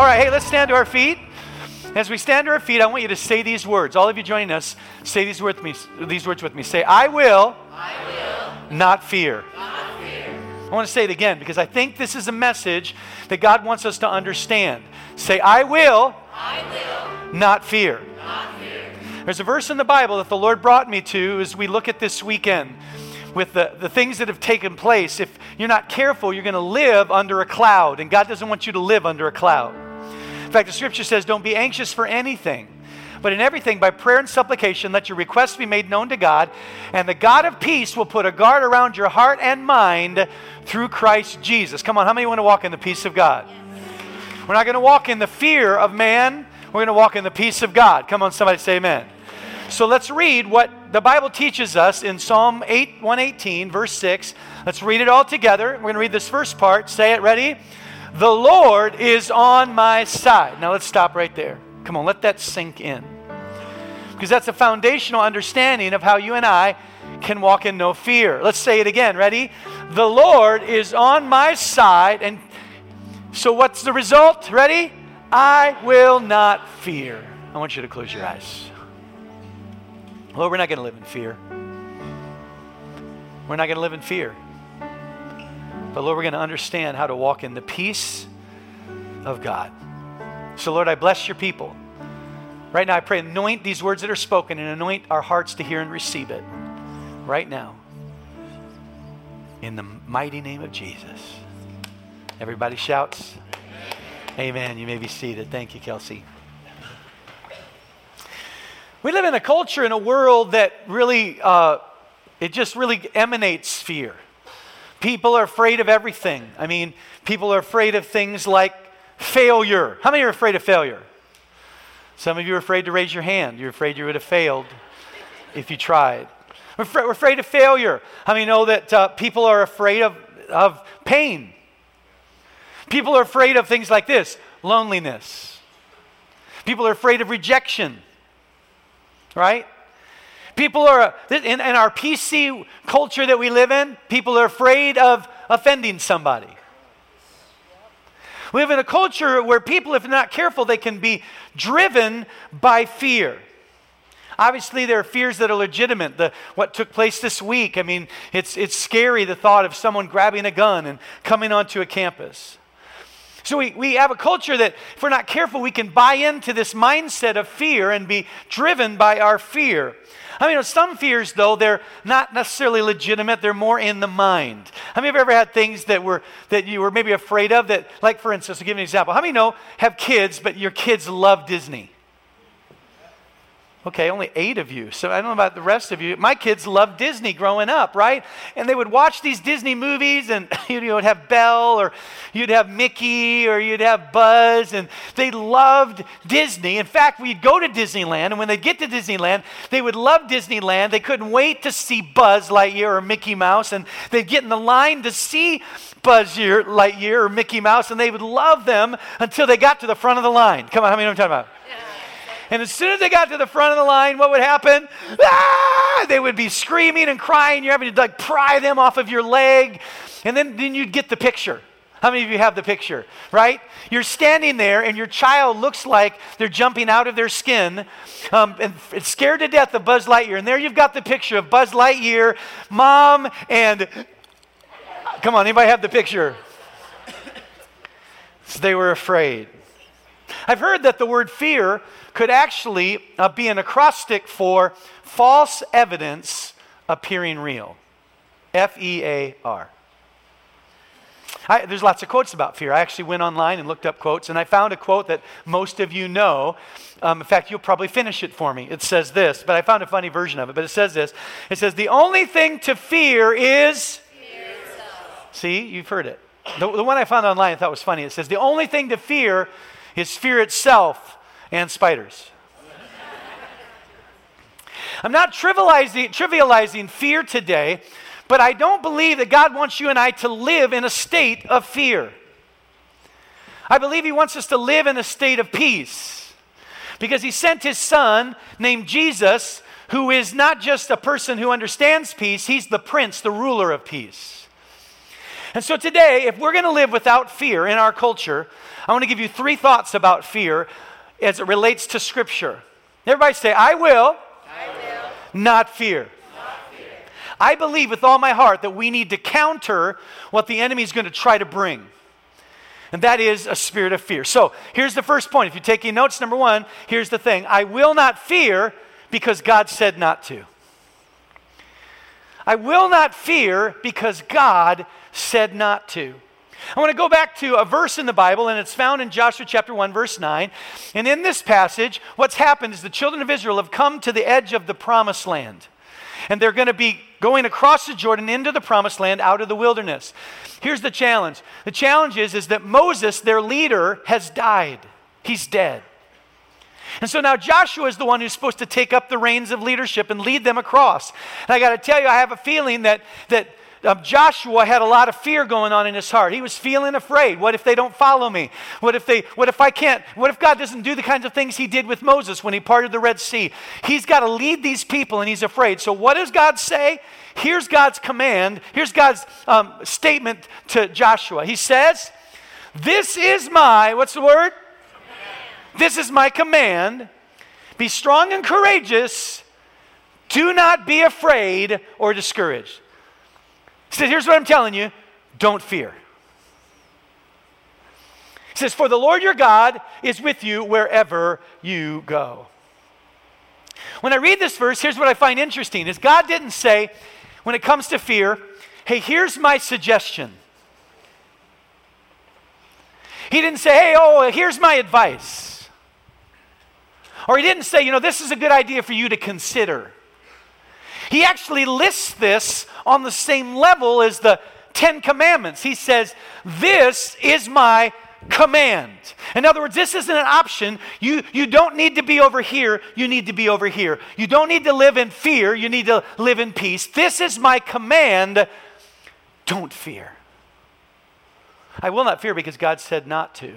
All right, hey, let's stand to our feet. As we stand to our feet, I want you to say these words. All of you joining us, say these words with me. These words with me. Say, "I will, I will not fear." not fear. I want to say it again because I think this is a message that God wants us to understand. Say, "I will, I will not fear." not fear. There's a verse in the Bible that the Lord brought me to as we look at this weekend with the, the things that have taken place. If you're not careful, you're going to live under a cloud, and God doesn't want you to live under a cloud. In fact, the scripture says, Don't be anxious for anything, but in everything, by prayer and supplication, let your requests be made known to God, and the God of peace will put a guard around your heart and mind through Christ Jesus. Come on, how many want to walk in the peace of God? We're not going to walk in the fear of man. We're going to walk in the peace of God. Come on, somebody say amen. So let's read what the Bible teaches us in Psalm 8, 118, verse 6. Let's read it all together. We're going to read this first part. Say it, ready? The Lord is on my side. Now let's stop right there. Come on, let that sink in. Because that's a foundational understanding of how you and I can walk in no fear. Let's say it again. Ready? The Lord is on my side. And so what's the result? Ready? I will not fear. I want you to close your eyes. Lord, we're not going to live in fear. We're not going to live in fear. But Lord, we're going to understand how to walk in the peace of God. So, Lord, I bless your people. Right now, I pray, anoint these words that are spoken and anoint our hearts to hear and receive it. Right now. In the mighty name of Jesus. Everybody shouts. Amen. You may be seated. Thank you, Kelsey. We live in a culture, in a world that really, uh, it just really emanates fear. People are afraid of everything. I mean, people are afraid of things like failure. How many are afraid of failure? Some of you are afraid to raise your hand. You're afraid you would have failed if you tried. We're, afraid, of failure. How many know that uh, people are afraid of, of pain? People are afraid of things like this loneliness. People are afraid of rejection, right? People are, in, in our PC culture that we live in, people are afraid of offending somebody. We live in a culture where people, if not careful, they can be driven by fear. Obviously, there are fears that are legitimate. The, what took place this week, I mean, it's, it's scary the thought of someone grabbing a gun and coming onto a campus. So we, we have a culture that, if we're not careful, we can buy into this mindset of fear and be driven by our fear. I mean, some fears, though, they're not necessarily legitimate. They're more in the mind. How many have ever had things that were that you were maybe afraid of? That, like, for instance, to give you an example. How many know have kids, but your kids love Disney? Okay, only eight of you. So I don't know about the rest of you. My kids loved Disney growing up, right? And they would watch these Disney movies, and you would have Belle, or you'd have Mickey, or you'd have Buzz, and they loved Disney. In fact, we'd go to Disneyland, and when they get to Disneyland, they would love Disneyland. They couldn't wait to see Buzz Lightyear or Mickey Mouse, and they'd get in the line to see Buzz Lightyear or Mickey Mouse, and they would love them until they got to the front of the line. Come on, how many know what I'm talking about? And as soon as they got to the front of the line, what would happen? Ah! They would be screaming and crying. You're having to like pry them off of your leg. And then, then you'd get the picture. How many of you have the picture? Right? You're standing there, and your child looks like they're jumping out of their skin, um, and scared to death of Buzz Lightyear. And there you've got the picture of Buzz Lightyear, mom, and come on, anybody have the picture? So they were afraid. I've heard that the word fear could actually uh, be an acrostic for false evidence appearing real. F E A R. there's lots of quotes about fear. I actually went online and looked up quotes, and I found a quote that most of you know. Um, in fact, you'll probably finish it for me. It says this, but I found a funny version of it. But it says this It says, The only thing to fear is. Fear itself. See, you've heard it. The, the one I found online I thought was funny. It says, The only thing to fear is fear itself and spiders. I'm not trivializing, trivializing fear today, but I don't believe that God wants you and I to live in a state of fear. I believe He wants us to live in a state of peace because He sent His Son named Jesus, who is not just a person who understands peace, He's the Prince, the ruler of peace. And so today, if we're going to live without fear in our culture, I want to give you three thoughts about fear as it relates to Scripture. Everybody say, I will, I will not fear. not fear. I believe with all my heart that we need to counter what the enemy is going to try to bring. And that is a spirit of fear. So here's the first point. If you're taking notes, number one, here's the thing I will not fear because God said not to. I will not fear because God said not to. I want to go back to a verse in the Bible, and it's found in Joshua chapter 1, verse 9. And in this passage, what's happened is the children of Israel have come to the edge of the promised land. And they're going to be going across the Jordan into the promised land out of the wilderness. Here's the challenge the challenge is, is that Moses, their leader, has died, he's dead. And so now Joshua is the one who's supposed to take up the reins of leadership and lead them across. And I got to tell you, I have a feeling that, that um, Joshua had a lot of fear going on in his heart. He was feeling afraid. What if they don't follow me? What if they what if I can't? What if God doesn't do the kinds of things he did with Moses when he parted the Red Sea? He's got to lead these people and he's afraid. So what does God say? Here's God's command. Here's God's um, statement to Joshua. He says, "This is my what's the word? This is my command. Be strong and courageous. Do not be afraid or discouraged." He says, Here's what I'm telling you don't fear. He says, For the Lord your God is with you wherever you go. When I read this verse, here's what I find interesting is God didn't say, when it comes to fear, hey, here's my suggestion. He didn't say, hey, oh, here's my advice. Or he didn't say, you know, this is a good idea for you to consider. He actually lists this on the same level as the Ten Commandments. He says, This is my command. In other words, this isn't an option. You, you don't need to be over here, you need to be over here. You don't need to live in fear, you need to live in peace. This is my command. Don't fear. I will not fear because God said not to.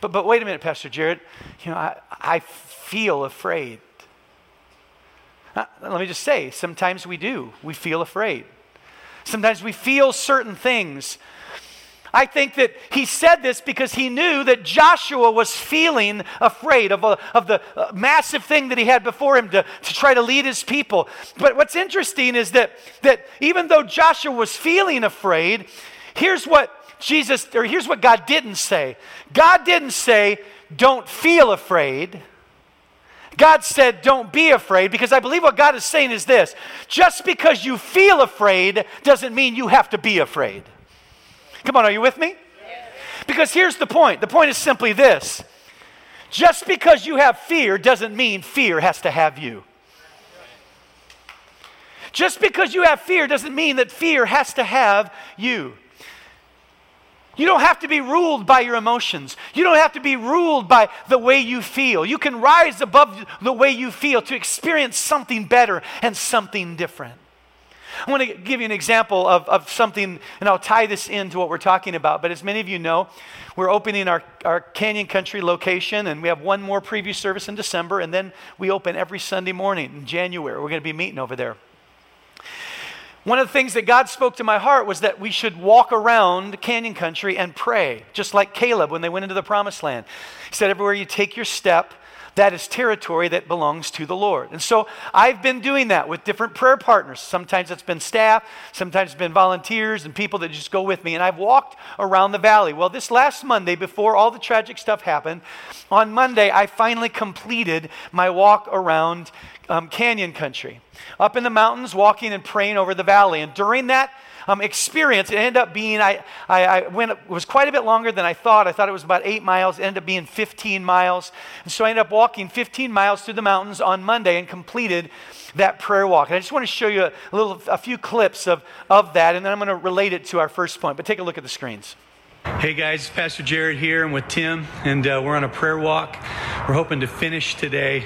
But, but wait a minute, Pastor Jared. You know, I, I feel afraid. Uh, let me just say, sometimes we do. We feel afraid. Sometimes we feel certain things. I think that he said this because he knew that Joshua was feeling afraid of, a, of the uh, massive thing that he had before him to, to try to lead his people. But what's interesting is that, that even though Joshua was feeling afraid, here's what Jesus, or here's what God didn't say God didn't say, don't feel afraid. God said, Don't be afraid, because I believe what God is saying is this just because you feel afraid doesn't mean you have to be afraid. Come on, are you with me? Because here's the point the point is simply this just because you have fear doesn't mean fear has to have you. Just because you have fear doesn't mean that fear has to have you. You don't have to be ruled by your emotions. You don't have to be ruled by the way you feel. You can rise above the way you feel to experience something better and something different. I want to give you an example of, of something, and I'll tie this into what we're talking about. But as many of you know, we're opening our, our Canyon Country location, and we have one more preview service in December, and then we open every Sunday morning in January. We're going to be meeting over there. One of the things that God spoke to my heart was that we should walk around Canyon Country and pray, just like Caleb when they went into the promised land. He said, Everywhere you take your step, that is territory that belongs to the Lord. And so I've been doing that with different prayer partners. Sometimes it's been staff, sometimes it's been volunteers and people that just go with me. And I've walked around the valley. Well, this last Monday, before all the tragic stuff happened, on Monday, I finally completed my walk around um, canyon country, up in the mountains, walking and praying over the valley. And during that um, experience, it ended up being, I, I, I went, it was quite a bit longer than I thought. I thought it was about eight miles, it ended up being 15 miles. And so I ended up walking 15 miles through the mountains on Monday and completed that prayer walk. And I just want to show you a, little, a few clips of, of that, and then I'm going to relate it to our first point. But take a look at the screens. Hey guys, Pastor Jared here. I'm with Tim, and uh, we're on a prayer walk. We're hoping to finish today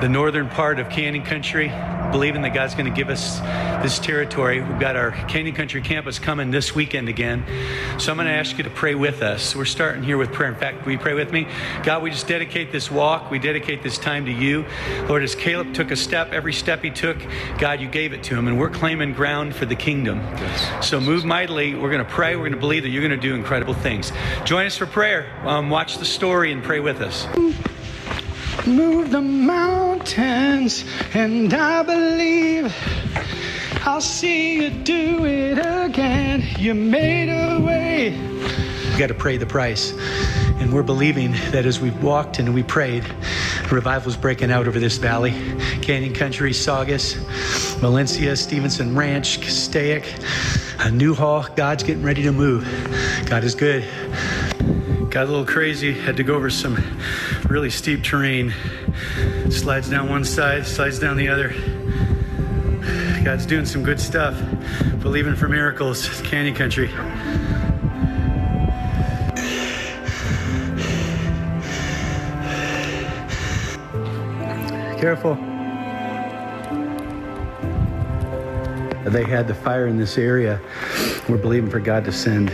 the northern part of Canyon Country, believing that God's going to give us this territory. We've got our Canyon Country campus coming this weekend again. So I'm going to ask you to pray with us. We're starting here with prayer. In fact, will you pray with me? God, we just dedicate this walk, we dedicate this time to you. Lord, as Caleb took a step, every step he took, God, you gave it to him, and we're claiming ground for the kingdom. So move mightily. We're going to pray. We're going to believe that you're going to do incredible things. Join us for prayer. Um, watch the story and pray with us. Move the mountains, and I believe I'll see you do it again. You made a way. We got to pray the price. And we're believing that as we've walked and we prayed, revival's breaking out over this valley. Canyon Country, Saugus, Valencia, Stevenson Ranch, Castaic, Newhall. God's getting ready to move. God is good. Got a little crazy, had to go over some really steep terrain. Slides down one side, slides down the other. God's doing some good stuff. Believing for miracles, Canyon Country. Careful. They had the fire in this area. We're believing for God to send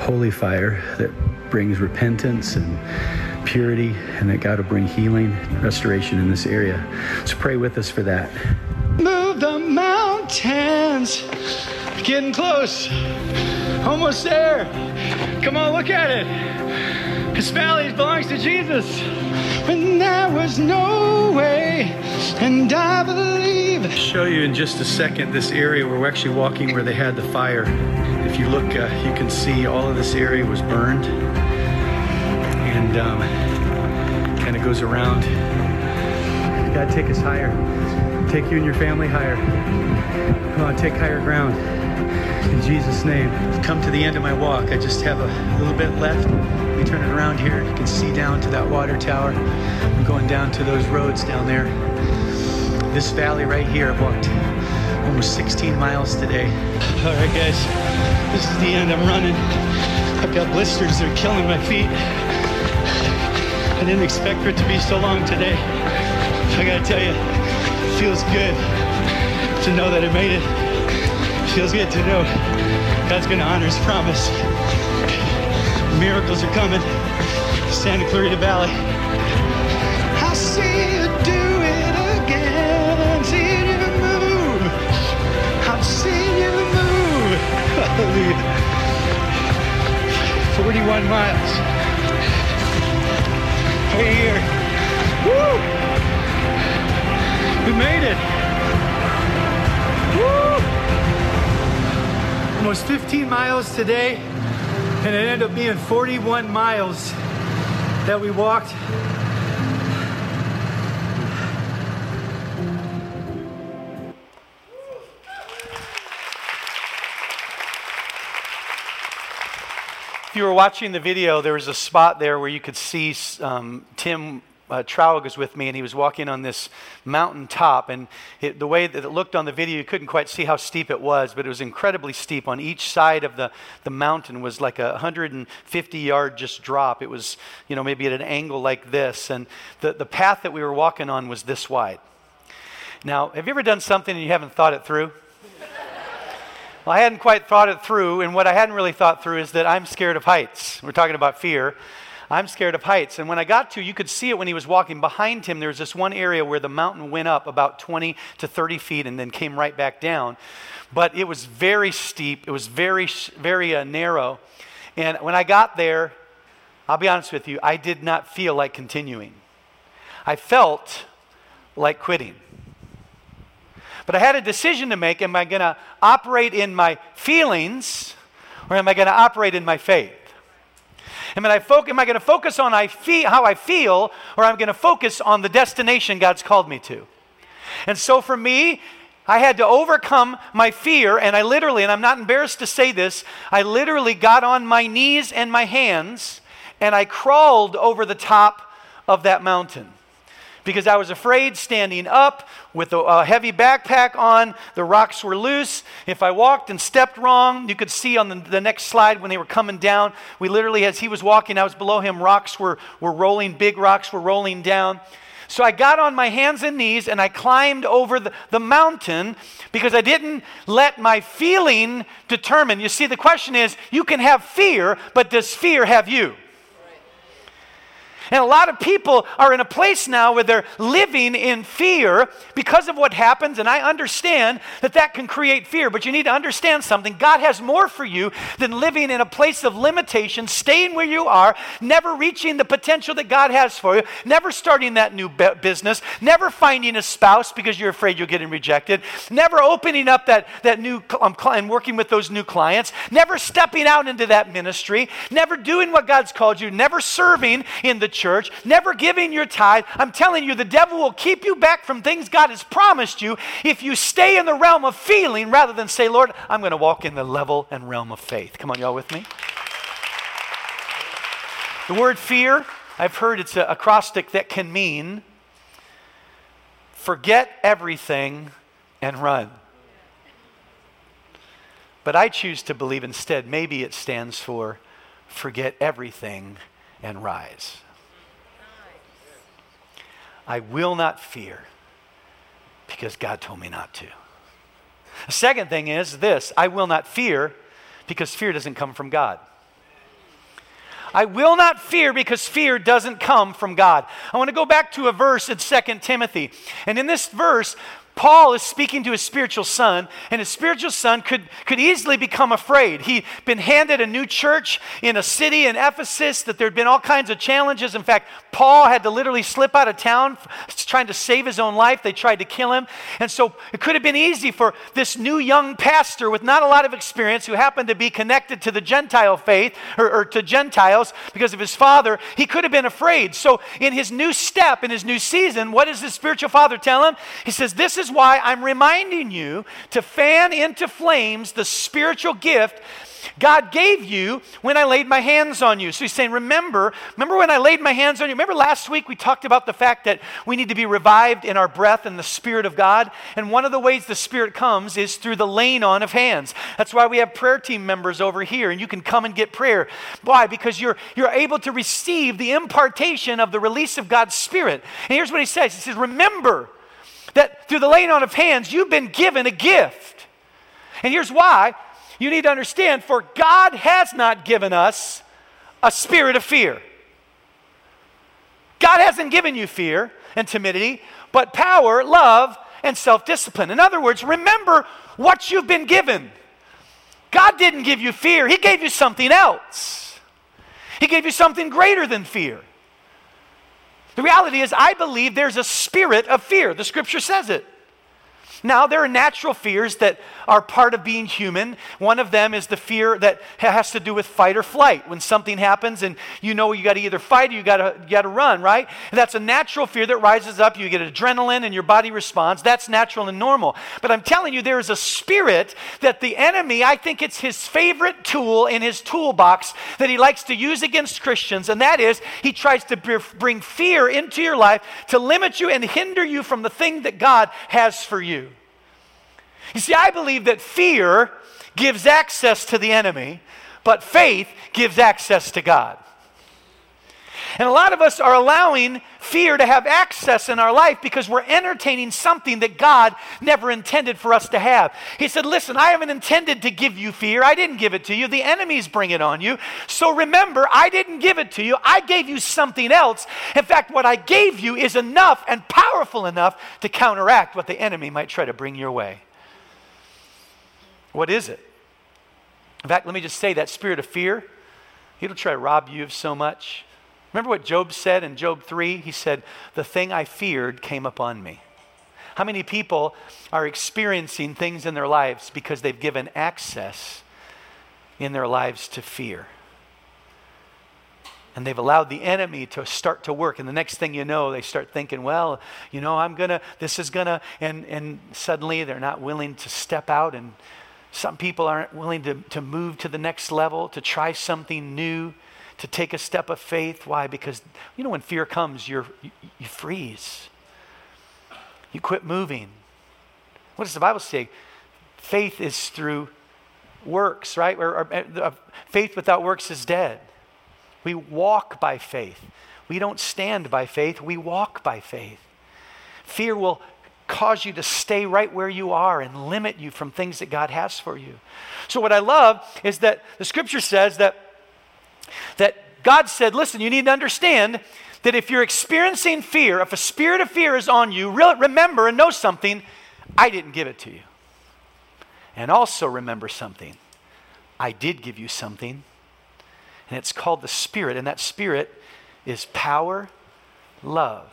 holy fire that brings repentance and purity, and that God will bring healing, restoration in this area. So pray with us for that. Move the mountains. Getting close. Almost there. Come on, look at it. This valley belongs to Jesus. When there was no way, and I believe. show you in just a second this area where we're actually walking where they had the fire. If you look, uh, you can see all of this area was burned and um, kind of goes around. God, take us higher. Take you and your family higher. Come on, take higher ground. In Jesus' name. Come to the end of my walk. I just have a little bit left. We turn it around here. You can see down to that water tower. I'm going down to those roads down there. This valley right here, I've walked almost 16 miles today. All right, guys. This is the end. I'm running. I've got blisters. They're killing my feet. I didn't expect for it to be so long today. I gotta tell you, it feels good to know that I made it. It feels good to know God's gonna honor his promise. Miracles are coming. Santa Clarita Valley. Hallelujah. 41 miles. Right here. Woo! We made it. Woo! Almost 15 miles today, and it ended up being 41 miles that we walked. If you were watching the video, there was a spot there where you could see um, Tim uh, was with me, and he was walking on this mountain top. And it, the way that it looked on the video, you couldn't quite see how steep it was, but it was incredibly steep. On each side of the, the mountain was like a 150 yard just drop. It was, you know, maybe at an angle like this. And the, the path that we were walking on was this wide. Now, have you ever done something and you haven't thought it through? Well, I hadn't quite thought it through, and what I hadn't really thought through is that I'm scared of heights. We're talking about fear. I'm scared of heights. And when I got to, you could see it when he was walking behind him. There was this one area where the mountain went up about 20 to 30 feet and then came right back down. But it was very steep, it was very, very uh, narrow. And when I got there, I'll be honest with you, I did not feel like continuing. I felt like quitting. But I had a decision to make. Am I going to operate in my feelings or am I going to operate in my faith? Am I, fo- am I going to focus on I feel, how I feel or am I going to focus on the destination God's called me to? And so for me, I had to overcome my fear, and I literally, and I'm not embarrassed to say this, I literally got on my knees and my hands and I crawled over the top of that mountain because I was afraid standing up with a, heavy backpack on. The rocks were loose. If I walked and stepped wrong, you could see on the, the, next slide when they were coming down, we literally, as he was walking, I was below him, rocks were, were rolling, big rocks were rolling down. So I got on my hands and knees and I climbed over the, the mountain because I didn't let my feeling determine. You see, the question is you can have fear, but does fear have you? And a lot of people are in a place now where they're living in fear because of what happens. And I understand that that can create fear, but you need to understand something. God has more for you than living in a place of limitation, staying where you are, never reaching the potential that God has for you, never starting that new business, never finding a spouse because you're afraid you're getting rejected, never opening up that, that new um, and working with those new clients, never stepping out into that ministry, never doing what God's called you, never serving in the church, never giving your tithe. I'm telling you, the devil will keep you back from things God has promised you if you stay in the realm of feeling rather than say, Lord, I'm going to walk in the level and realm of faith. Come on, y'all with me? The word fear, I've heard it's an acrostic that can mean forget everything and run. But I choose to believe instead, maybe it stands for forget everything and rise. I will not fear because God told me not to. The second thing is this I will not fear because fear doesn't come from God. I will not fear because fear doesn't come from God. I want to go back to a verse in 2 Timothy. And in this verse, Paul is speaking to his spiritual son, and his spiritual son could, could easily become afraid. He'd been handed a new church in a city in Ephesus, that there'd been all kinds of challenges. In fact, Paul had to literally slip out of town trying to save his own life. They tried to kill him. And so it could have been easy for this new young pastor with not a lot of experience, who happened to be connected to the Gentile faith or, or to Gentiles because of his father, he could have been afraid. So in his new step, in his new season, what does his spiritual father tell him? He says, This is is why I'm reminding you to fan into flames the spiritual gift God gave you when I laid my hands on you. So he's saying, Remember, remember when I laid my hands on you? Remember last week we talked about the fact that we need to be revived in our breath and the Spirit of God? And one of the ways the Spirit comes is through the laying on of hands. That's why we have prayer team members over here, and you can come and get prayer. Why? Because you're, you're able to receive the impartation of the release of God's Spirit. And here's what he says He says, Remember, that through the laying on of hands, you've been given a gift. And here's why you need to understand for God has not given us a spirit of fear. God hasn't given you fear and timidity, but power, love, and self discipline. In other words, remember what you've been given. God didn't give you fear, He gave you something else. He gave you something greater than fear. The reality is, I believe there's a spirit of fear. The scripture says it. Now, there are natural fears that are part of being human. One of them is the fear that has to do with fight or flight. When something happens and you know you got to either fight or you got to you to run, right? And that's a natural fear that rises up. You get adrenaline and your body responds. That's natural and normal. But I'm telling you, there is a spirit that the enemy, I think it's his favorite tool in his toolbox that he likes to use against Christians, and that is he tries to bring fear into your life to limit you and hinder you from the thing that God has for you. You see, I believe that fear gives access to the enemy, but faith gives access to God. And a lot of us are allowing fear to have access in our life because we're entertaining something that God never intended for us to have. He said, Listen, I haven't intended to give you fear. I didn't give it to you. The enemies bring it on you. So remember, I didn't give it to you. I gave you something else. In fact, what I gave you is enough and powerful enough to counteract what the enemy might try to bring your way. What is it? In fact, let me just say that spirit of fear, it'll try to rob you of so much. Remember what Job said in Job 3? He said, The thing I feared came upon me. How many people are experiencing things in their lives because they've given access in their lives to fear? and they've allowed the enemy to start to work and the next thing you know they start thinking well you know i'm gonna this is gonna and and suddenly they're not willing to step out and some people aren't willing to, to move to the next level, to try something new, to take a step of faith. Why? Because, you know, when fear comes, you're, you, you freeze. You quit moving. What does the Bible say? Faith is through works, right? Or, or, uh, faith without works is dead. We walk by faith. We don't stand by faith, we walk by faith. Fear will cause you to stay right where you are and limit you from things that God has for you. So, what I love is that the scripture says that, that God said, listen, you need to understand that if you're experiencing fear, if a spirit of fear is on you, remember and know something, I didn't give it to you. And also remember something, I did give you something, and it's called the Spirit, and that Spirit is power, love,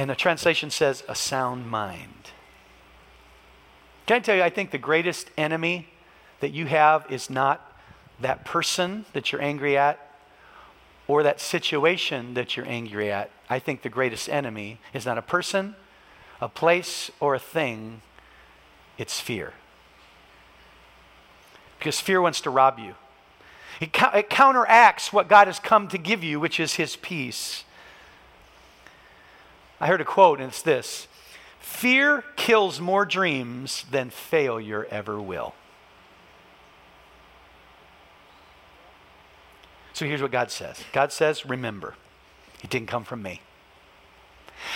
and the translation says a sound mind. Can I tell you, I think the greatest enemy that you have is not that person that you're angry at or that situation that you're angry at. I think the greatest enemy is not a person, a place, or a thing, it's fear. Because fear wants to rob you. It, it counteracts what God has come to give you, which is His peace. I heard a quote, and it's this Fear kills more dreams than failure ever will. So here's what God says God says, Remember, it didn't come from me.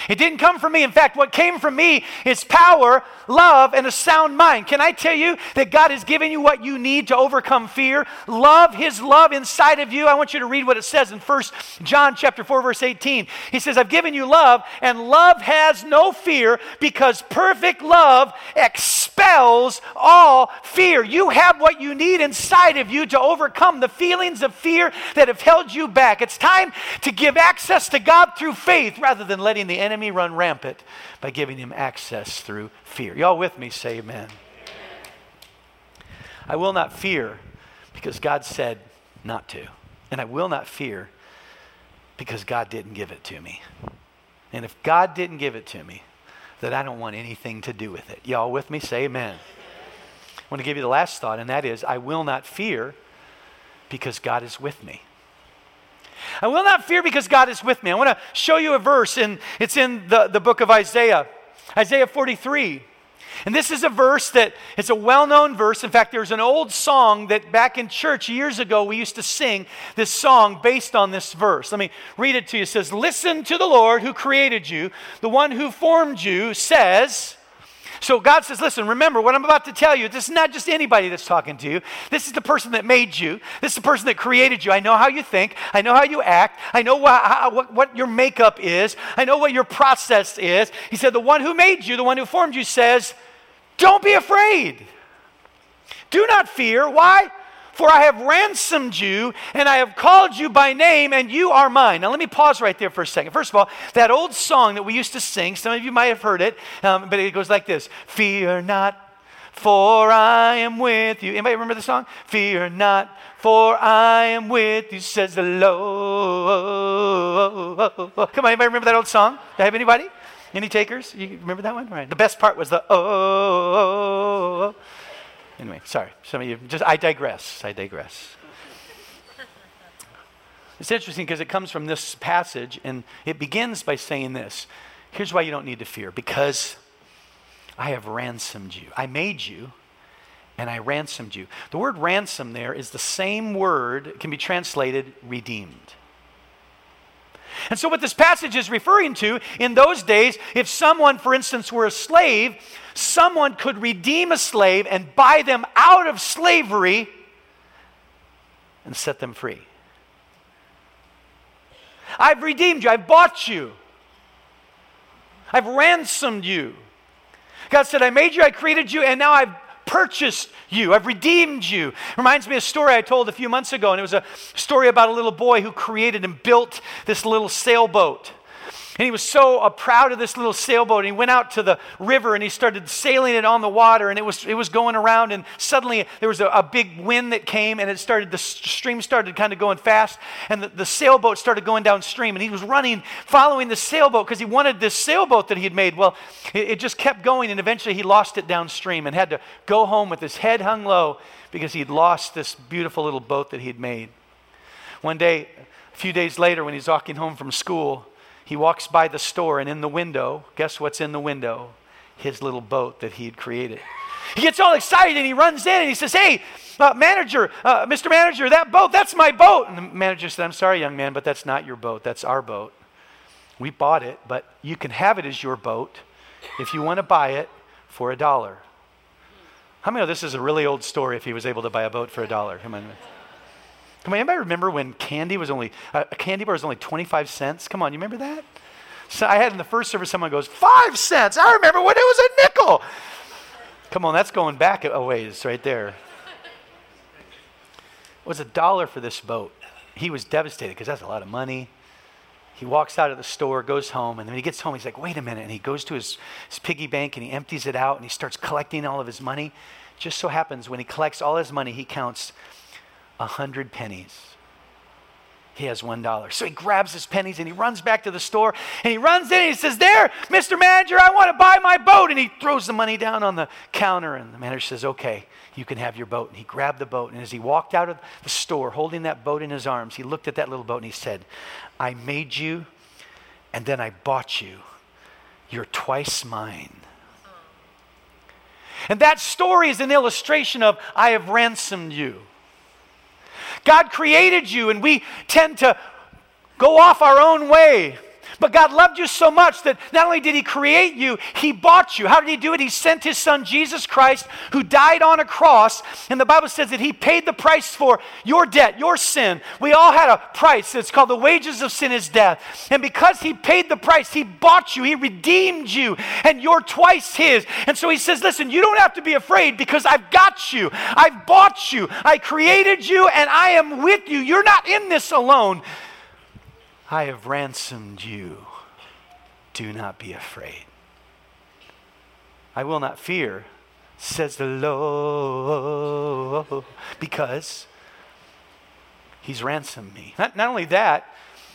It didn't come from me. In fact, what came from me is power, love, and a sound mind. Can I tell you that God has given you what you need to overcome fear? Love, His love inside of you. I want you to read what it says in 1 John chapter 4, verse 18. He says, I've given you love, and love has no fear because perfect love expels all fear. You have what you need inside of you to overcome the feelings of fear that have held you back. It's time to give access to God through faith rather than letting the the enemy run rampant by giving him access through fear. Y'all with me? Say amen. amen. I will not fear because God said not to. And I will not fear because God didn't give it to me. And if God didn't give it to me, then I don't want anything to do with it. Y'all with me? Say amen. I want to give you the last thought, and that is I will not fear because God is with me. I will not fear because God is with me. I want to show you a verse, and it's in the, the book of Isaiah, Isaiah 43. And this is a verse that it's a well known verse. In fact, there's an old song that back in church years ago we used to sing this song based on this verse. Let me read it to you. It says, Listen to the Lord who created you, the one who formed you says, so God says, listen, remember what I'm about to tell you. This is not just anybody that's talking to you. This is the person that made you. This is the person that created you. I know how you think. I know how you act. I know what, how, what, what your makeup is. I know what your process is. He said, the one who made you, the one who formed you says, don't be afraid. Do not fear. Why? For I have ransomed you, and I have called you by name, and you are mine. Now, let me pause right there for a second. First of all, that old song that we used to sing, some of you might have heard it, um, but it goes like this Fear not, for I am with you. Anybody remember the song? Fear not, for I am with you, says the Lord. Come on, anybody remember that old song? Do I have anybody? Any takers? You remember that one? Right. The best part was the oh. Anyway, sorry. Some of you, just, I digress. I digress. It's interesting because it comes from this passage and it begins by saying this. Here's why you don't need to fear because I have ransomed you. I made you and I ransomed you. The word ransom there is the same word, can be translated redeemed. And so, what this passage is referring to, in those days, if someone, for instance, were a slave, someone could redeem a slave and buy them out of slavery and set them free. I've redeemed you, I've bought you, I've ransomed you. God said, I made you, I created you, and now I've purchased you. I've redeemed you. Reminds me of a story I told a few months ago, and it was a story about a little boy who created and built this little sailboat. And he was so uh, proud of this little sailboat. And he went out to the river and he started sailing it on the water. And it was, it was going around. And suddenly there was a, a big wind that came and it started, the stream started kind of going fast. And the, the sailboat started going downstream. And he was running, following the sailboat because he wanted this sailboat that he had made. Well, it, it just kept going. And eventually he lost it downstream and had to go home with his head hung low because he'd lost this beautiful little boat that he'd made. One day, a few days later, when he's walking home from school, he walks by the store, and in the window, guess what's in the window? His little boat that he had created. He gets all excited and he runs in and he says, Hey, uh, Manager, uh, Mr. Manager, that boat, that's my boat. And the manager said, I'm sorry, young man, but that's not your boat. That's our boat. We bought it, but you can have it as your boat if you want to buy it for a dollar. How many know this is a really old story if he was able to buy a boat for a dollar? Come on. Come on, anybody remember when candy was only, uh, a candy bar was only 25 cents? Come on, you remember that? So I had in the first service someone goes, five cents. I remember when it was a nickel. Come on, that's going back a ways right there. It was a dollar for this boat. He was devastated because that's a lot of money. He walks out of the store, goes home, and when he gets home, he's like, wait a minute. And he goes to his, his piggy bank and he empties it out and he starts collecting all of his money. Just so happens when he collects all his money, he counts a hundred pennies he has one dollar. So he grabs his pennies and he runs back to the store and he runs in and he says, There, Mr. Manager, I want to buy my boat. And he throws the money down on the counter and the manager says, Okay, you can have your boat. And he grabbed the boat. And as he walked out of the store holding that boat in his arms, he looked at that little boat and he said, I made you and then I bought you. You're twice mine. And that story is an illustration of I have ransomed you. God created you, and we tend to go off our own way. But God loved you so much that not only did He create you, He bought you. How did He do it? He sent His Son, Jesus Christ, who died on a cross. And the Bible says that He paid the price for your debt, your sin. We all had a price. It's called the wages of sin is death. And because He paid the price, He bought you, He redeemed you, and you're twice His. And so He says, Listen, you don't have to be afraid because I've got you. I've bought you. I created you, and I am with you. You're not in this alone. I have ransomed you. Do not be afraid. I will not fear, says the Lord, because he's ransomed me. Not, not only that,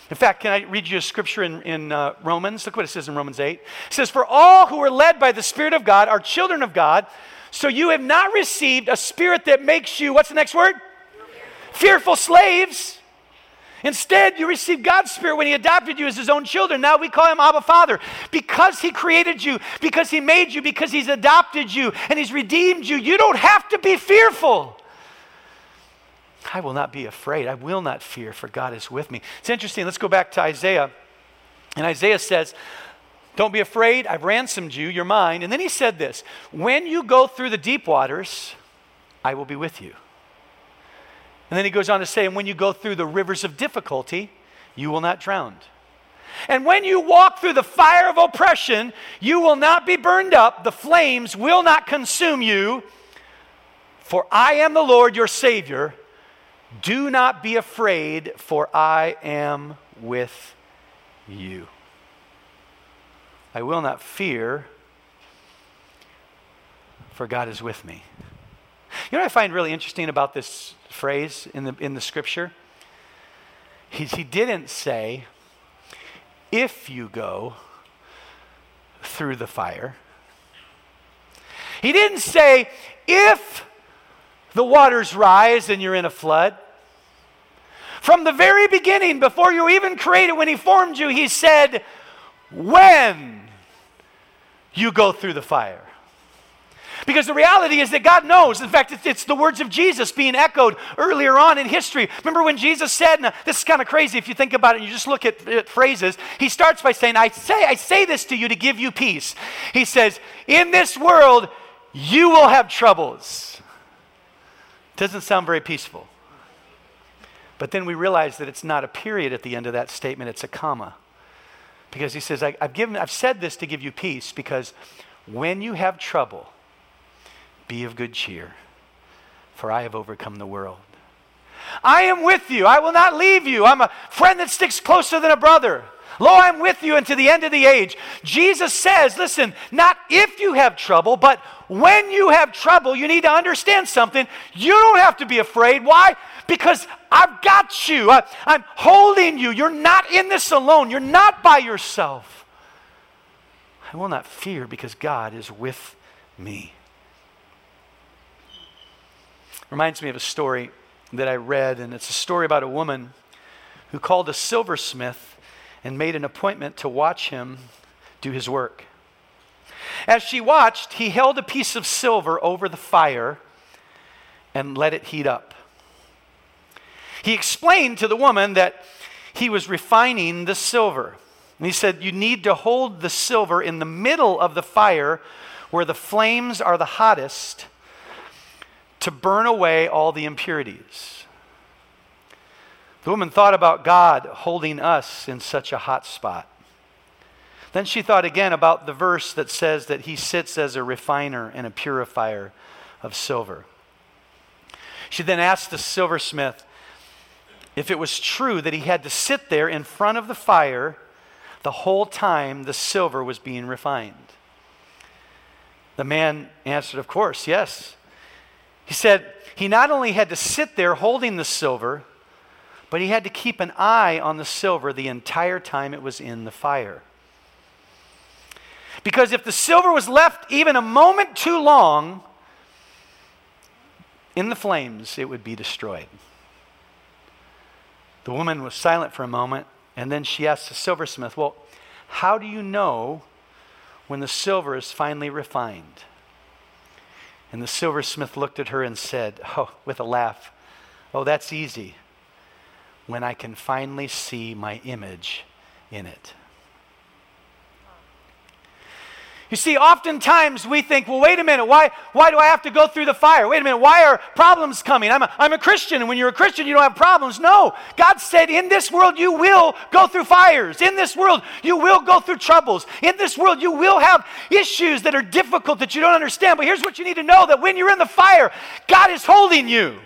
in fact, can I read you a scripture in, in uh, Romans? Look what it says in Romans 8. It says, For all who are led by the Spirit of God are children of God. So you have not received a spirit that makes you, what's the next word? Fearful slaves Instead, you received God's Spirit when He adopted you as His own children. Now we call Him Abba Father. Because He created you, because He made you, because He's adopted you, and He's redeemed you, you don't have to be fearful. I will not be afraid. I will not fear, for God is with me. It's interesting. Let's go back to Isaiah. And Isaiah says, Don't be afraid. I've ransomed you. You're mine. And then he said this When you go through the deep waters, I will be with you. And then he goes on to say, and when you go through the rivers of difficulty, you will not drown. And when you walk through the fire of oppression, you will not be burned up, the flames will not consume you. For I am the Lord your Savior. Do not be afraid, for I am with you. I will not fear, for God is with me. You know what I find really interesting about this phrase in the, in the scripture? He, he didn't say, if you go through the fire. He didn't say, if the waters rise and you're in a flood. From the very beginning, before you even created, when He formed you, He said, when you go through the fire. Because the reality is that God knows. In fact, it's, it's, the words of Jesus being echoed earlier on in history. Remember when Jesus said, now, uh, this is kind of crazy if you think about it and you just look at, at phrases. He starts by saying, I say, I say this to you to give you peace. He says, In this world, you will have troubles. Doesn't sound very peaceful. But then we realize that it's not a period at the end of that statement, it's a comma. Because he says, I, have given, I've said this to give you peace because when you have trouble, be of good cheer, for I have overcome the world. I am with you. I will not leave you. I'm a friend that sticks closer than a brother. Lo, I'm with you unto the end of the age. Jesus says, listen, not if you have trouble, but when you have trouble, you need to understand something. You don't have to be afraid. Why? Because I've got you. I, am holding you. You're not in this alone. You're not by yourself. I will not fear because God is with me. Reminds me of a story that I read, and it's a story about a woman who called a silversmith and made an appointment to watch him do his work. As she watched, he held a piece of silver over the fire and let it heat up. He explained to the woman that he was refining the silver. And he said, You need to hold the silver in the middle of the fire where the flames are the hottest to burn away all the impurities. The woman thought about God holding us in such a hot spot. Then she thought again about the verse that says that he sits as a refiner and a purifier of silver. She then asked the silversmith if it was true that he had to sit there in front of the fire the whole time the silver was being refined. The man answered, Of course, yes. He said he not only had to sit there holding the silver, but he had to keep an eye on the silver the entire time it was in the fire. Because if the silver was left even a moment too long in the flames, it would be destroyed. The woman was silent for a moment, and then she asked the silversmith, Well, how do you know when the silver is finally refined? And the silversmith looked at her and said, Oh, with a laugh, Oh, that's easy. When I can finally see my image in it. You see, oftentimes we think, well, wait a minute, why, why do I have to go through the fire? Wait a minute, why are problems coming? I'm a, I'm a Christian, and when you're a Christian, you don't have problems. No, God said, in this world, you will go through fires. In this world, you will go through troubles. In this world, you will have issues that are difficult that you don't understand. But here's what you need to know that when you're in the fire, God is holding you.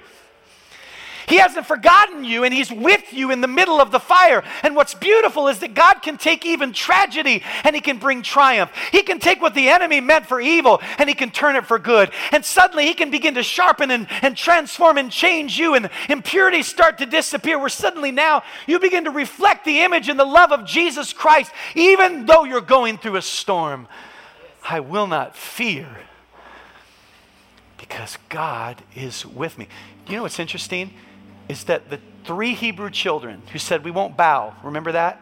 He hasn't forgotten you, and He's with you in the middle of the fire. And what's beautiful is that God can take even tragedy and He can bring triumph. He can take what the enemy meant for evil and He can turn it for good. And suddenly He can begin to sharpen and, and transform and change you, and impurities start to disappear. Where suddenly now you begin to reflect the image and the love of Jesus Christ, even though you're going through a storm. I will not fear because God is with me. You know what's interesting? Is that the three Hebrew children who said, We won't bow, remember that?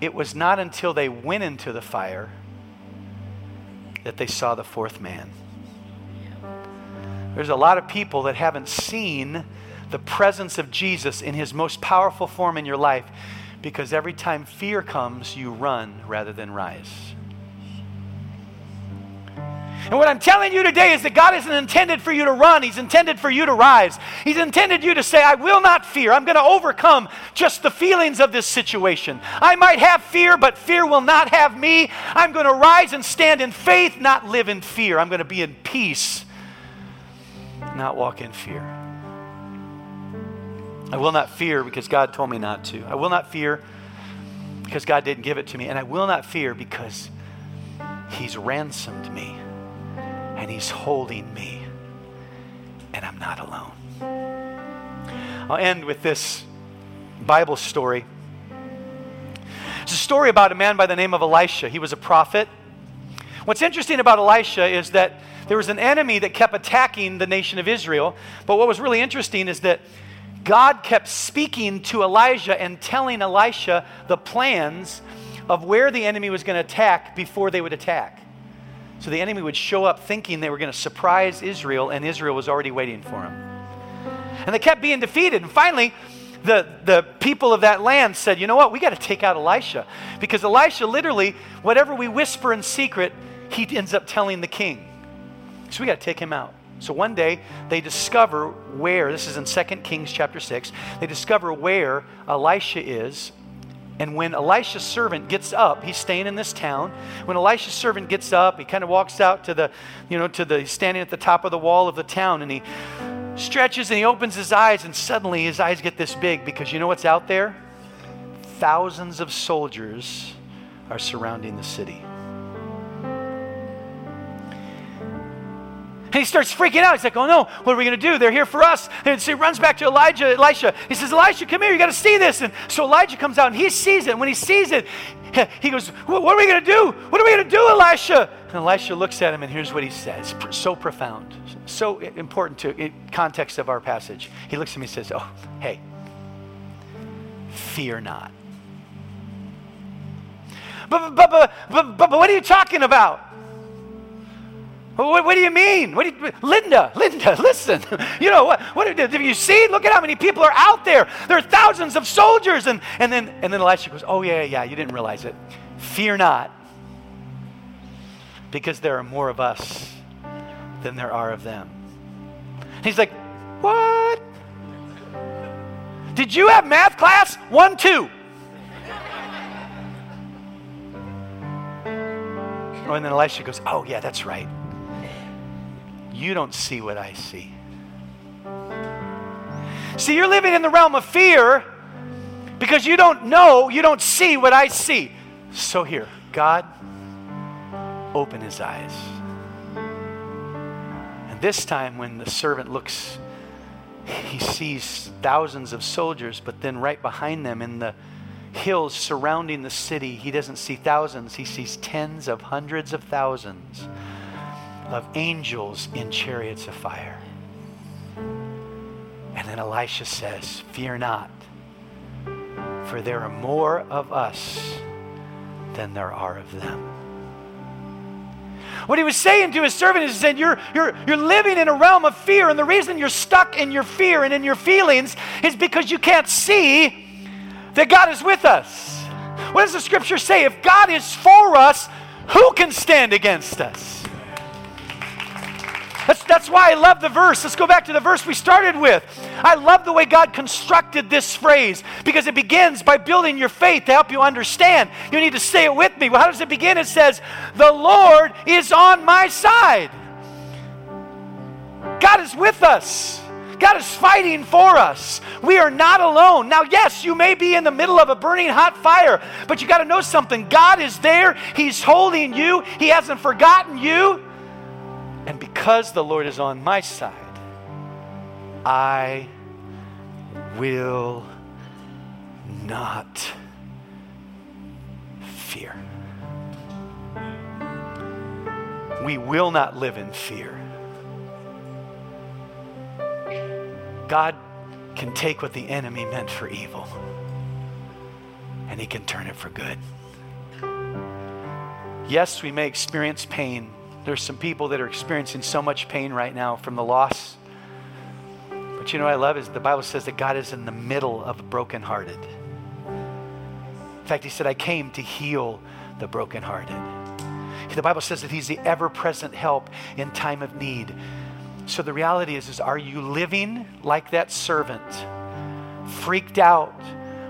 It was not until they went into the fire that they saw the fourth man. There's a lot of people that haven't seen the presence of Jesus in his most powerful form in your life because every time fear comes, you run rather than rise. And what I'm telling you today is that God isn't intended for you to run, He's intended for you to rise. He's intended you to say, I will not fear. I'm going to overcome just the feelings of this situation. I might have fear, but fear will not have me. I'm going to rise and stand in faith, not live in fear. I'm going to be in peace, not walk in fear. I will not fear because God told me not to. I will not fear because God didn't give it to me. And I will not fear because He's ransomed me and He's holding me, and I'm not alone. I'll end with this Bible story. It's a story about a man by the name of Elisha. He was a prophet. What's interesting about Elisha is that there was an enemy that kept attacking the nation of Israel. But what was really interesting is that God kept speaking to Elijah and telling Elisha the plans of where the enemy was going to attack before they would attack. So the enemy would show up thinking they were going to surprise Israel, and Israel was already waiting for them. And they kept being defeated. And finally, the, the people of that land said, You know what? We got to take out Elisha. Because Elisha, literally, whatever we whisper in secret, he ends up telling the king. So we got to take him out. So one day they discover where, this is in 2 Kings chapter 6, they discover where Elisha is and when Elisha's servant gets up, he's staying in this town. When Elisha's servant gets up, he kind of walks out to the, you know, to the, standing at the top of the wall of the town, and he stretches and he opens his eyes, and suddenly his eyes get this big because you know what's out there? Thousands of soldiers are surrounding the city. And he starts freaking out. He's like, oh no, what are we going to do? They're here for us. And so he runs back to Elijah, Elisha. He says, Elisha, come here. You got to see this. And so Elijah comes out and he sees it. And when he sees it, he goes, what are we going to do? What are we going to do, Elisha? And Elisha looks at him and here's what he says. So profound, so important to context of our passage. He looks at me and says, oh, hey, fear not. But, but, but, but, but, but what are you talking about? What, what do you mean? What do you, Linda, Linda, listen. You know, what, what you seen? Look at how many people are out there. There are thousands of soldiers. And, and, then, and then Elisha goes, Oh, yeah, yeah, you didn't realize it. Fear not, because there are more of us than there are of them. He's like, What? Did you have math class? One, two. Oh, and then Elisha goes, Oh, yeah, that's right. You don't see what I see. See, you're living in the realm of fear because you don't know, you don't see what I see. So here, God, open his eyes. And this time, when the servant looks, he sees thousands of soldiers, but then right behind them in the hills surrounding the city, he doesn't see thousands, he sees tens of hundreds of thousands of angels in chariots of fire. And then Elisha says, Fear not, for there are more of us than there are of them. What he was saying to his servant is saying, you're, you're, you're living in a realm of fear, and the reason you're stuck in your fear and in your feelings is because you can't see that God is with us. What does the scripture say? If God is for us, who can stand against us? That's, that's why I love the verse. Let's go back to the verse we started with. I love the way God constructed this phrase because it begins by building your faith to help you understand. You need to say it with me. Well, how does it begin? It says, The Lord is on my side. God is with us. God is fighting for us. We are not alone. Now, yes, you may be in the middle of a burning hot fire, but you got to know something. God is there. He's holding you, He hasn't forgotten you. And because the Lord is on my side, I will not fear. We will not live in fear. God can take what the enemy meant for evil and he can turn it for good. Yes, we may experience pain there's some people that are experiencing so much pain right now from the loss. But you know what I love is the Bible says that God is in the middle of brokenhearted. In fact, He said, I came to heal the brokenhearted. The Bible says that He's the ever present help in time of need. So the reality is, is are you living like that servant, freaked out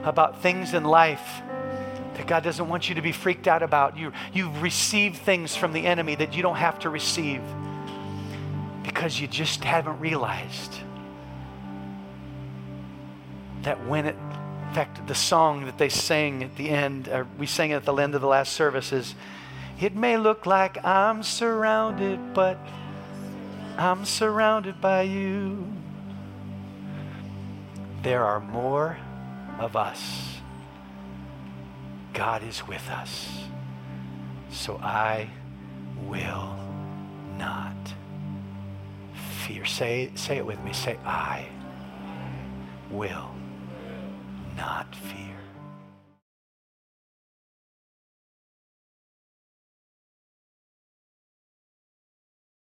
about things in life that God doesn't want you to be freaked out about. You, you receive things from the enemy that you don't have to receive because you just haven't realized that when it, in fact, the song that they sang at the end, or we sang it at the end of the last service is, it may look like I'm surrounded, but I'm surrounded by you. There are more of us God is with us. So I will not fear. Say, say it with me. Say, I will not fear.